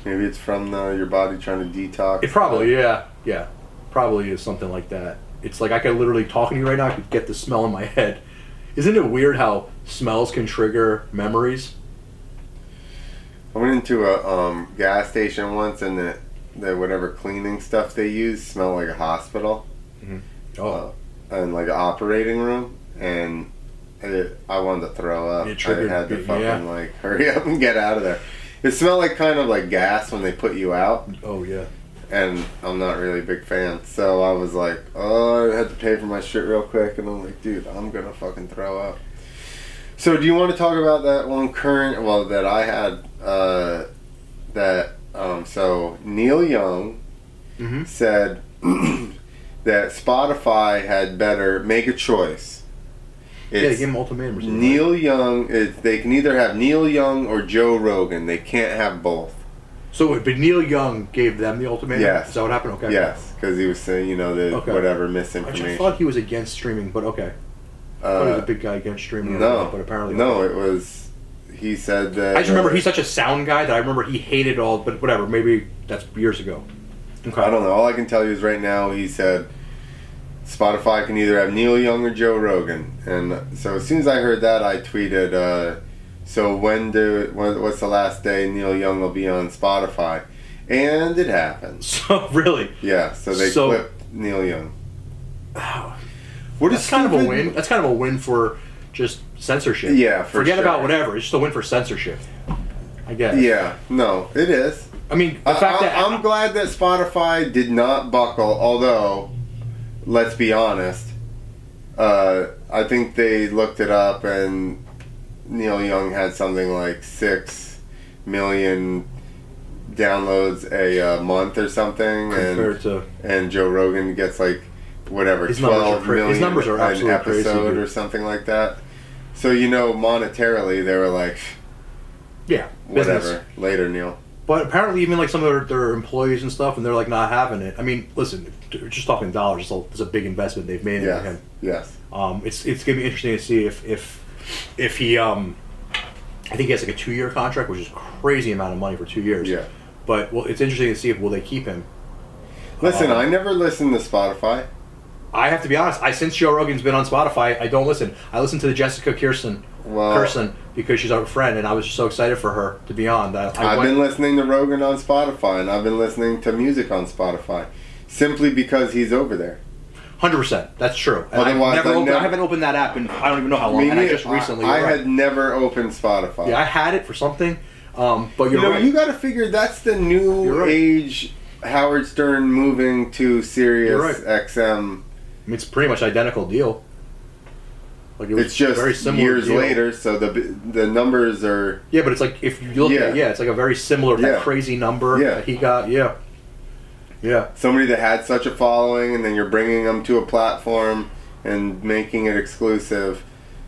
Maybe it's from the, your body trying to detox. It probably yeah yeah probably is something like that. It's like I could literally talking to you right now. I could get the smell in my head. Isn't it weird how smells can trigger memories? I went into a um, gas station once, and the the whatever cleaning stuff they use smelled like a hospital Oh, and like an operating room, and it, I wanted to throw up. It triggered I had to fucking yeah. like hurry up and get out of there. It smelled like kind of like gas when they put you out. oh yeah. and I'm not really a big fan. So I was like, oh, I had to pay for my shit real quick, and I'm like, dude, I'm gonna fucking throw up. So do you want to talk about that one current? Well, that I had. Uh, that um, so Neil Young Mm-hmm. said that Spotify had better make a choice. Yeah, give him ultimatum. or something. Neil Young. They can either have Neil Young or Joe Rogan. They can't have both. So, but Neil Young gave them the ultimatum. Yes. Is that what happened? Okay. Yes, because he was saying, you know, the Okay. whatever misinformation. I thought he was against streaming, but okay. I thought he was Uh, a big guy against streaming. no, but apparently no, it was. He said that. I just remember uh, he's such a sound guy that I remember he hated all, but whatever. Maybe that's years ago. Okay. I don't know. All I can tell you is right now he said Spotify can either have Neil Young or Joe Rogan, and so as soon as I heard that, I tweeted. Uh, so when do when, what's the last day Neil Young will be on Spotify? And it happened. So really, Yeah, so they So- clipped Neil Young. What that's kind of a win. That's kind of a win for just censorship. Yeah, for forget sure. about whatever. It's just a win for censorship. I guess. Yeah, no, it is. I mean, the I, fact I- that I'm glad that Spotify did not buckle. Although, let's be honest, uh, I think they looked it up, and Neil Young had something like six million downloads a uh, month or something, compared and to and Joe Rogan gets like whatever His numbers twelve cra- million his numbers are an absolutely crazy, episode or something like that. So you know, monetarily, they were like, yeah, business. whatever. Later, Neil. But apparently, even like some of their, their employees and stuff, and they're like not having it. I mean, listen, just talking dollars. It's a, it's a big investment they've made Yes. him. Yes. Um, it's it's gonna be interesting to see if if if he um, I think he has like a two year contract, which is crazy amount of money for two years. Yeah. But well, it's interesting to see if will they keep him. Listen, Um, I never listened to Spotify. I have to be honest. I since Joe Rogan's been on Spotify, I don't listen. I listen to the Jessica Kirson Well- person because she's our friend, and I was just so excited for her to be on that I I've been listening to Rogan on Spotify, and I've been listening to music on Spotify, simply because he's over there. Hundred percent. That's true. And Otherwise, never I opened, never- I haven't opened that app in I don't even know how long. Me and I just recently. I, you're right. had never opened Spotify. yeah, I had it for something, um, but you know, right. you got to figure that's the new right. age. Howard Stern moving to Sirius. XM. I mean, it's pretty much identical deal. Like it was It's just very similar years deal. later, so the the numbers are Yeah, but it's like if you look at Yeah. yeah, it's like a very similar Yeah. crazy number Yeah. that he got. Yeah, yeah. somebody that had such a following, and then you're bringing them to a platform and making it exclusive.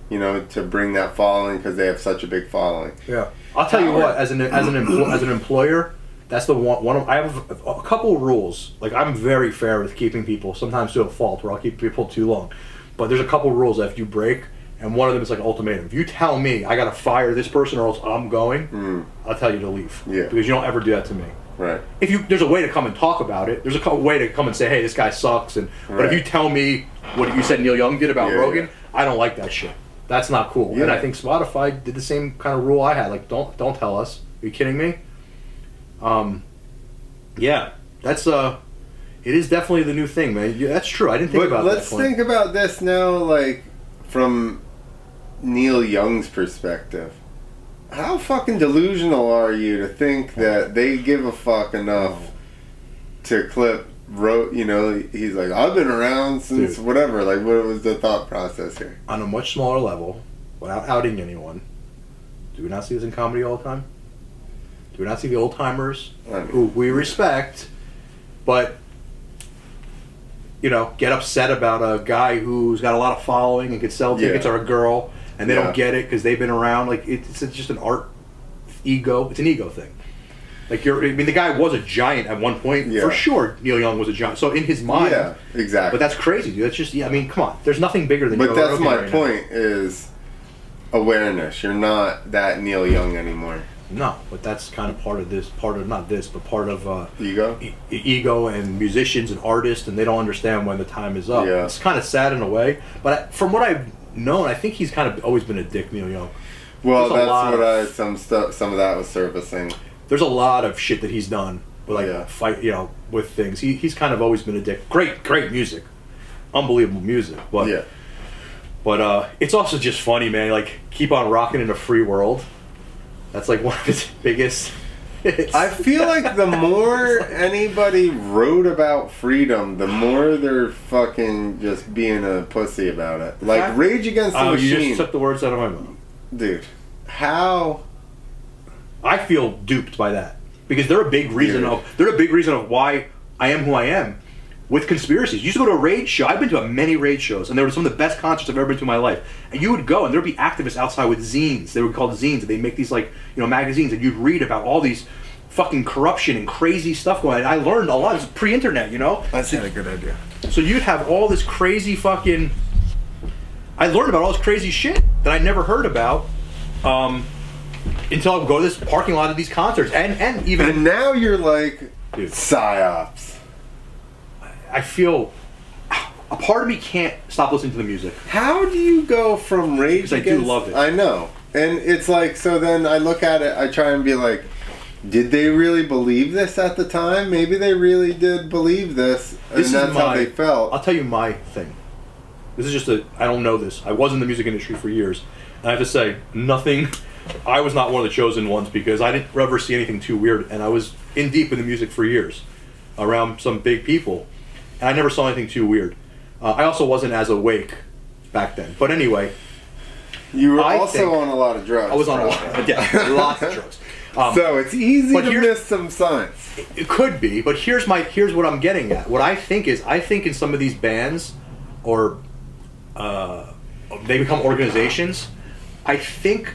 You know, to bring that following because they have such a big following. Yeah, I'll tell you what. As an as an empl- as an employer, that's the one. One of I have a, couple rules. Like I'm very fair with keeping people. Sometimes to a fault, where I'll keep people too long. But there's a couple rules that if you break, and one of them is like ultimatum. If you tell me I gotta fire this person or else I'm going, Mm, I'll tell you to leave. Yeah. Because you don't ever do that to me. right. If you there's a way to come and talk about it. There's a way to come and say, hey, this guy sucks. And but if you tell me what you said Neil Young did about Yeah, Rogan, yeah. I don't like that shit. That's not cool. Yeah. And I think Spotify did the same kind of rule I had. Like, don't don't tell us. Are you kidding me? Um, yeah, that's uh, it is definitely the new thing, man. Yeah, that's true. I didn't think But about let's that. Clint. think about this now, like from Neil Young's perspective. How fucking delusional are you to think that they give a fuck enough to clip? Wrote, you know, he's like, I've been around since Dude. whatever. Like, what was the thought process here? on a much smaller level, without outing anyone. Do we not see this in comedy all the time? Do not see the old timers I mean, who we respect, but you know, get upset about a guy who's got a lot of following and can sell tickets Yeah. or a girl, and they Yeah. don't get it because they've been around. Like it's, it's just an art ego. It's an ego thing. Like you're, I mean, the guy was a giant at one point Yeah. for sure. Neil Young was a giant. So in his mind, yeah, exactly. but that's crazy, dude. That's just, yeah. I mean, come on. There's nothing bigger than. But Joe that's Rogan my right now. point is awareness. You're not that Neil Young anymore. No, but that's kind of part of this, part of not this, but part of uh, Ego? e- ego and musicians and artists, and they don't understand when the time is up. Yeah. It's kind of sad in a way, but I, from what I've known, I think he's kind of always been a dick, Neil Young. Well, that's what of- I some stuff some of that was surfacing. There's a lot of shit that he's done with like Yeah. fight, you know, with things. He, he's kind of always been a dick. Great, great music, unbelievable music, but yeah. but uh, it's also just funny, man. Like keep on rocking in a free world. That's like one of his biggest. hits. I feel like the more anybody wrote about freedom, the more they're fucking just being a pussy about it. Like Rage Against the Oh, you Machine, just took the words out of my mouth. dude. How? I feel duped by that because they're a big reason Dude. of they're a big reason of why I am who I am with conspiracies. You used to go to a Rage show. I've been to many Rage shows, and they were some of the best concerts I've ever been to in my life. And you would go, and there'd be activists outside with zines. They were called zines. And they make these like you know magazines, and you'd read about all these fucking corruption and crazy stuff going. on. I learned a lot. It's pre-internet, you know. That's not a good idea. So you'd have all this crazy fucking. I learned about all this crazy shit that I never heard about um, until I would go to this parking lot of these concerts, and and even And now you're like Dude. psyops. I feel a part of me can't stop listening to the music. How do you go from Rage 'Cause I do love it. I know, and it's like so. Then I look at it. I try and be like, did they really believe this at the time? Maybe they really did believe this, and This that's how they felt. I'll tell you my thing. This is just a I don't know this. I was in the music industry for years, and I have to say nothing. I was not one of the chosen ones because I didn't ever see anything too weird, and I was in deep in the music for years, around some big people, and I never saw anything too weird. Uh, I also wasn't as awake back then. But anyway, You were I also on a lot of drugs. I was on a lot, yeah, lots of drugs. Um, so it's easy but to miss some signs. It could be, but here's my here's what I'm getting at. What I think is, I think in some of these bands, or uh, they become organizations. I think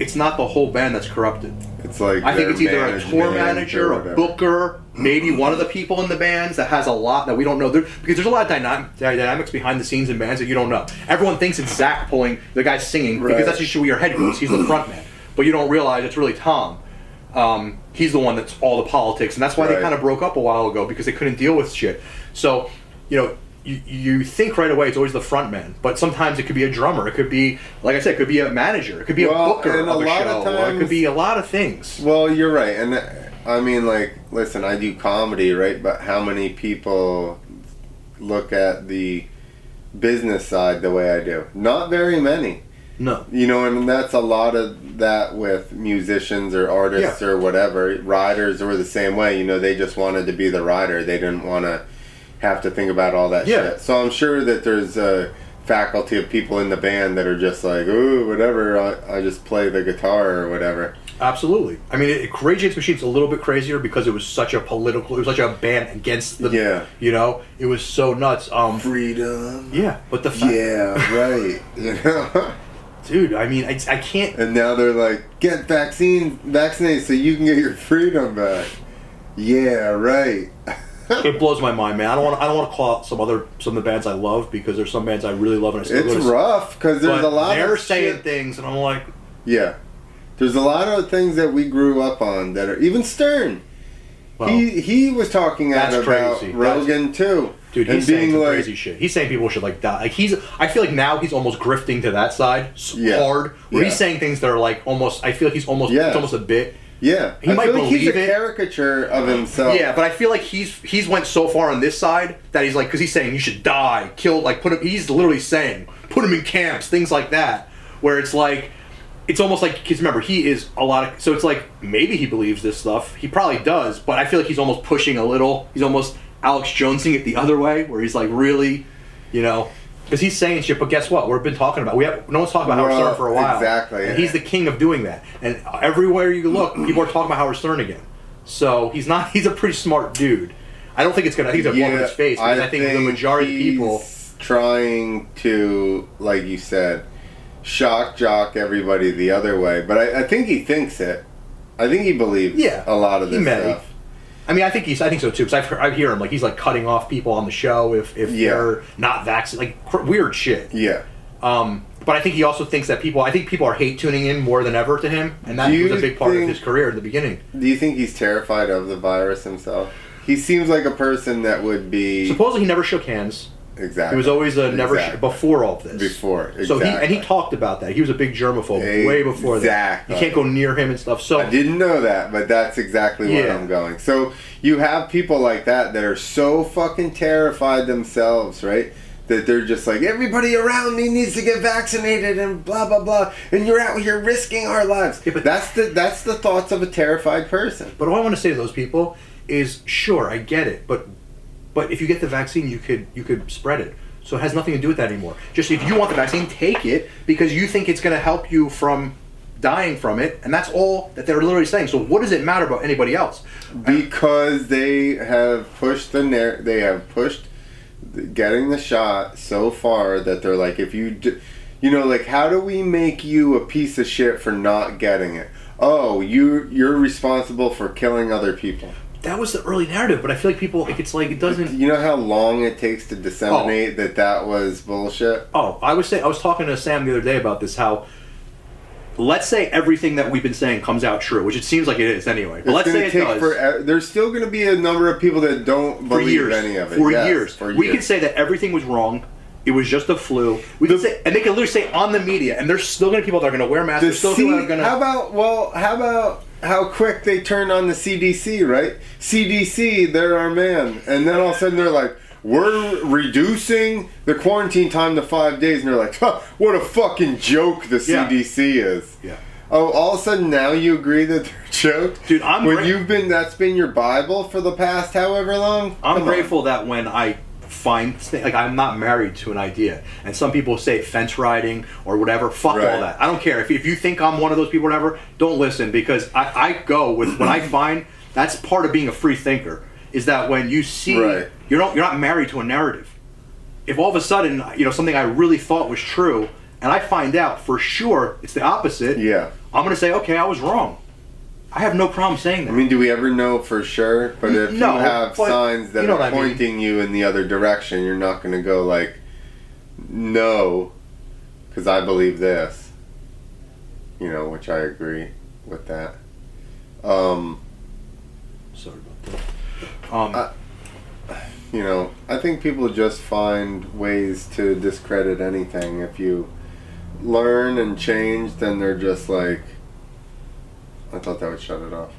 it's not the whole band that's corrupted. It's like I think it's either a tour manager, a booker, maybe one of the people in the bands that has a lot that we don't know. There, because there's a lot of dynam- dynamics behind the scenes in bands that you don't know. Everyone thinks it's Zach pulling the guy singing Right. because that's where your head goes. He's the front man, but you don't realize it's really Tom. Um, he's the one that's all the politics, and that's why they kind of broke up a while ago because they couldn't deal with shit. So, you know, you, you think right away it's always the front man, but sometimes it could be a drummer. It could be, like I said, it could be a manager. It could be Well, a booker and of a lot show. of or it could be a lot of things. Well, you're right, and I mean, like, listen, I do comedy, right? But how many people look at the business side the way I do? Not very many. No. You know, and that's a lot of that with musicians or artists or whatever. Riders were the same way. You know, they just wanted to be the rider. They didn't want to have to think about all that Yeah. shit. So I'm sure that there's a faculty of people in the band that are just like, ooh, whatever. I, I just play the guitar or whatever. Absolutely. I mean, it, Rage Against Machine's a little bit crazier because it was such a political. It was such a band against the. Yeah. You know, it was so nuts. Um. Freedom. Yeah, but the fact, Yeah, right. You know? dude. I mean, I, I can't. And now they're like, get vaccine vaccinated so you can get your freedom back. Yeah, right. It blows my mind, man. I don't want. I don't want to call out some other some of the bands I love because there's some bands I really love and I still It's rough because there's a lot they're of saying shit. things, and I'm like, Yeah, there's a lot of things that we grew up on that are even Stern. well, he he was talking out about crazy. Rogan too, dude, he's saying like, crazy shit. He's saying people should like die. Like he's. I feel like now he's almost grifting to that side s- Yeah. hard, where he's saying things that are like almost. I feel like he's almost. Yeah. It's almost a bit. Yeah, He I might feel like he's a it. caricature of himself. Yeah, but I feel like he's he's went so far on this side that he's like because he's saying you should die, kill, like put him. He's literally saying put him in camps, things like that. Where it's like, it's almost like because remember he is a lot of. So it's like maybe he believes this stuff. He probably does, but I feel like he's almost pushing a little. He's almost Alex Jonesing it the other way, where he's like really, you know. Because he's saying shit, but guess what? We've been talking about. We have no one's talking about Howard Stern for a while. exactly. And he's the king of doing that. And everywhere you look, people are talking about Howard Stern again. So he's not. He's a pretty smart dude. I don't think it's gonna. I think it's gonna blow his face. Because I, think, the majority of people. trying to, like you said, shock jock everybody the other way. But I, I think he thinks it. I think he believes Yeah, a lot of this stuff. I mean, I think he's. I think so too. Because I hear him like he's like cutting off people on the show if if Yeah. they're not vaccinated. Like cr- weird shit. Yeah. Um, but I think he also thinks that people. I think people are hate tuning in more than ever to him, and that was a big part of his career at the beginning. Do you think he's terrified of the virus himself? He seems like a person that would be Supposedly, he never shook hands. Exactly. He was always a never sh- before all this. Before, So he and he talked about that. He was a big germaphobe way before that. Exactly. You can't go near him and stuff. So I didn't know that, but that's exactly where Yeah. I'm going. So you have people like that that are so fucking terrified themselves, right? That they're just like everybody around me needs to get vaccinated and blah blah blah, and you're out here risking our lives. Yeah, but- that's the that's the thoughts of a terrified person. But all I want to say to those people is, sure, I get it, but but if you get the vaccine, you could you could spread it. So it has nothing to do with that anymore. Just if you want the vaccine, take it because you think it's going to help you from dying from it, and that's all that they're literally saying. So what does it matter about anybody else? because they have pushed the narr- they have pushed getting the shot so far that they're like if you d- you know like how do we make you a piece of shit for not getting it oh you you're responsible for killing other people That was the early narrative, but I feel like people, like, it's like it doesn't. you know how long it takes to disseminate that that was bullshit Oh, I was saying, I was talking to Sam the other day about this. How, let's say everything that we've been saying comes out true, which it seems like it is anyway. But It's let's say it does. forever- there's still going to be a number of people that don't for believe years. any of it For Yes, years, for we years. could say that everything was wrong. It was just a flu. We could say, and they can literally say on the media, and there's still going to be people that are going to wear masks. The still people that C- are going how about well how about how quick they turn on the CDC right CDC they're our man and then all of a sudden they're like we're reducing the quarantine time to five days and they're like huh, what a fucking joke the Yeah. CDC is Yeah. oh all of a sudden now you agree that they're a joke Dude, I'm when you've been that's been your bible for the past however long I'm Come on. grateful that when I find like I'm not married to an idea, and some people say fence riding or whatever. Fuck Right. all that. I don't care if, if you think I'm one of those people, whatever. Don't listen because I, I go with what I find. That's part of being a free thinker. Is that when you see Right. you're not you're not married to a narrative. If all of a sudden you know something I really thought was true, and I find out for sure it's the opposite, yeah I'm gonna say okay, I was wrong. I have no problem saying that. I mean, do we ever know for sure? But if No, you have but signs that you know are what I mean. pointing you in the other direction, you're not going to go like, no, because I believe this. You know, which I agree with that. Um, Sorry about that. Um, Uh, you know, I think people just find ways to discredit anything. If you learn and change, then they're just like, I thought that would shut it off.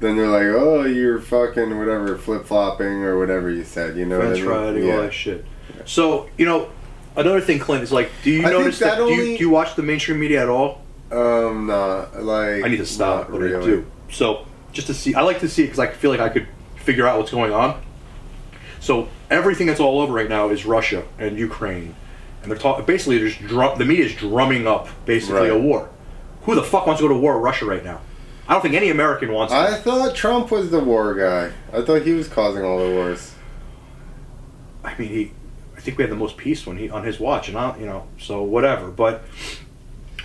Then they're like, oh, you're fucking whatever, flip flopping or whatever you said. You know French what I mean? frying, all that shit. So you know, another thing, Clint is like, do you I notice that? that do, you, do you watch the mainstream media at all? Um, nah, like I need to stop, but I do. So just to see, I like to see it because I feel like I could figure out what's going on. So everything that's all over right now is Russia and Ukraine, and they're talking. Basically, there's drum, the media is drumming up basically a war. Who the fuck wants to go to war with Russia right now? I don't think any American wants. to. I thought Trump was the war guy. I thought he was causing all the wars. I mean, he. I think we had the most peace when he on his watch, and I, you know, so whatever. But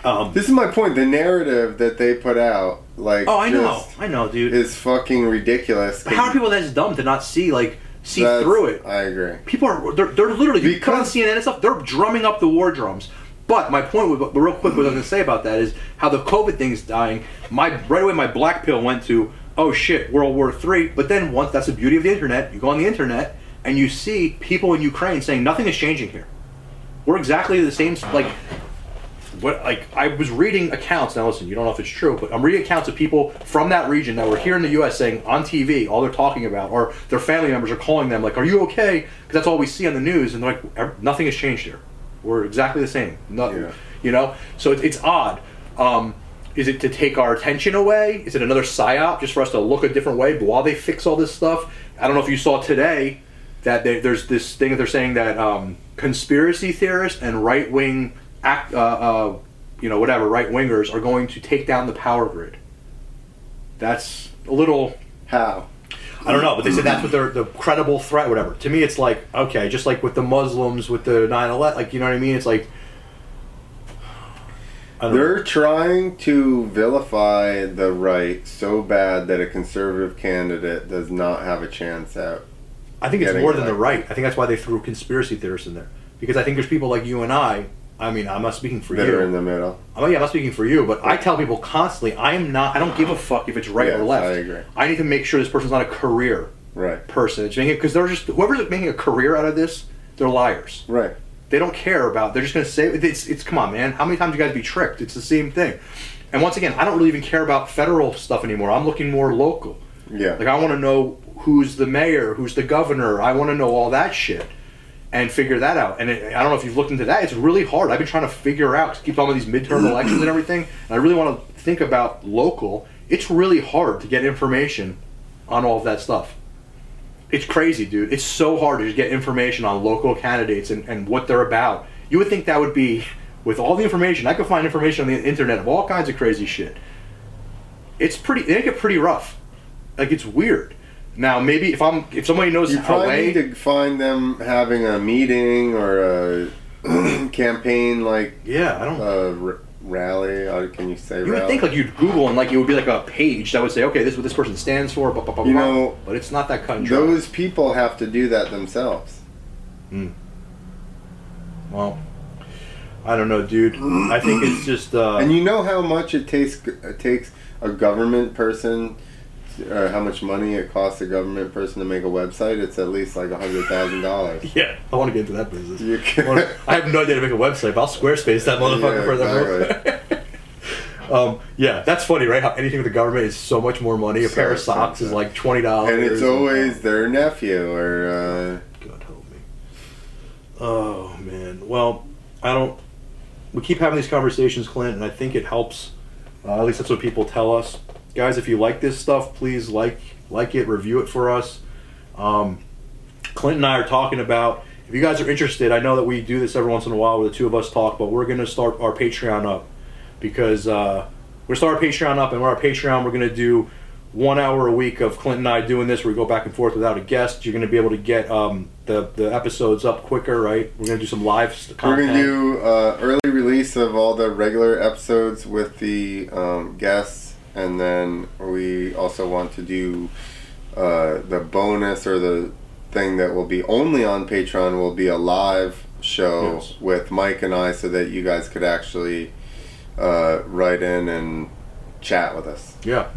um, This is my point. The narrative that they put out, like, oh, I know, I know, dude. is fucking ridiculous. How are people that dumb to not see like see That's- through it? I agree. People are they're, they're literally you put on Because- CNN and stuff. They're drumming up the war drums. But my point, real quick, what I was going to say about that is how the COVID thing's dying. My right away, my black pill went to oh shit, World War Three. But then once that's the beauty of the internet, you go on the internet and you see people in Ukraine saying nothing is changing here. We're exactly the same. Like what? Like I was reading accounts. Now listen, you don't know if it's true, but I'm reading accounts of people from that region that were here in the U.S. saying on TV all they're talking about, or their family members are calling them like, "Are you okay?" Because that's all we see on the news, and they're like, "Nothing has changed here. We're exactly the same." No, Yeah. you know. So it's, it's odd. Um, is it to take our attention away? Is it another psyop just for us to look a different way But while they fix all this stuff? I don't know if you saw today that they, there's this thing that they're saying that um, conspiracy theorists and right wing act, uh, uh, you know, whatever right wingers are going to take down the power grid. That's a little. How? I don't know, but they said that's what they're the credible threat, whatever. To me, it's like okay, just like with the Muslims with the 9/11, like you know what I mean? It's like don't know. They're trying to vilify the right so bad that a conservative candidate does not have a chance at. I think it's more than the right. I think that's why they threw conspiracy theorists in there because I think there's people like you and I. I mean, I'm not speaking for That you. are in the middle. Oh yeah, I'm not speaking for you, but I tell people constantly, I am not. I don't give a fuck if it's right or left. I agree. I need to make sure this person's not a career Right. person. Because they're just whoever's making a career out of this, they're liars. Right. They don't care about. They're just going to say it's. It's come on, man. How many times you guys be tricked? It's the same thing. And once again, I don't really even care about federal stuff anymore. I'm looking more local. Yeah. Like I want to know who's the mayor, who's the governor. I want to know all that shit and figure that out. And it, I don't know if you've looked into that. It's really hard. I've been trying to figure out. 'cause keep talking about these midterm elections and everything. And I really want to think about local. It's really hard to get information on all of that stuff. It's crazy, dude. It's so hard to just get information on local candidates and, and what they're about. You would think that would be, with all the information, I could find information on the internet of all kinds of crazy shit. It's pretty, they make it pretty rough. Like, it's weird. Now, maybe if I'm, if somebody knows You probably way, need to find them having a meeting or a campaign like yeah, I don't r- rally. Or can you say You would think like you'd Google and like it would be like a page that would say, okay, this is what this person stands for, blah, blah, blah, You blah. know, but it's not that cut and dry. Those people have to do that themselves. Well, I don't know, dude. I think it's just. Uh, And you know how much it takes it takes a government person, or how much money it costs a government person to make a website? It's at least like a hundred thousand dollars. yeah, I want to get into that business. You I can- I have no idea to make a website, but I'll Squarespace that motherfucker Yeah, for them. um, yeah, that's funny, right? How anything with the government is so much more money. A So pair of socks is like twenty dollars, And it's always their nephew or uh, God help me. Oh man. Well, I don't. We keep having these conversations, Clint, and I think it helps. Uh, at least that's what people tell us, guys. If you like this stuff, please like like it, review it for us. Um, Clint and I are talking about. If you guys are interested, I know that we do this every once in a while where the two of us talk, but we're going to start our Patreon up because uh, we're start our Patreon up, and we're our Patreon. We're going to do one hour a week of Clint and I doing this. Where we go back and forth without a guest. You're going to be able to get um, the the episodes up quicker, right? We're going to do some live st- we're gonna do uh, early release of all the regular episodes with the um, guests, and then we also want to do uh, the bonus or the thing that will be only on Patreon will be a live show Yes. with Mike and I, so that you guys could actually uh, write in and chat with us. Yeah.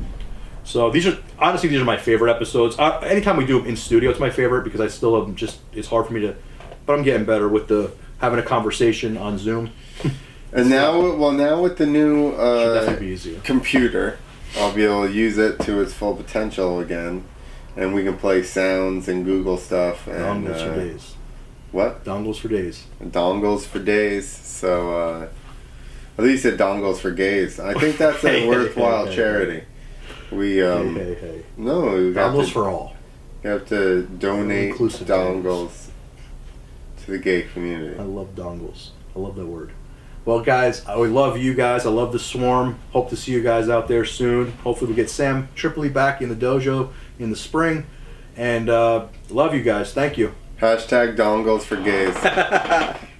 So these are honestly these are my favorite episodes. Uh, anytime we do them in studio, it's my favorite because I still am just it's hard for me to, but I'm getting better with the having a conversation on Zoom. And now, well, now with the new uh, definitely be easier. computer, I'll be able to use it to its full potential again, and we can play sounds and Google stuff and Dongles for uh, days. what Dongles for days. dongles for days. So uh, at least it dongles for gays. I think that's a hey, worthwhile hey, hey. We We um hey, hey, hey. no, we Dongles to, for all. You have to donate Inclusive dongles to the gay community. I love dongles. I love that word. Well, guys, I love you guys. I love the swarm. Hope to see you guys out there soon. Hopefully, we get Sam Tripoli back in the dojo in the spring. And uh, love you guys. Thank you. Hashtag dongles for gays.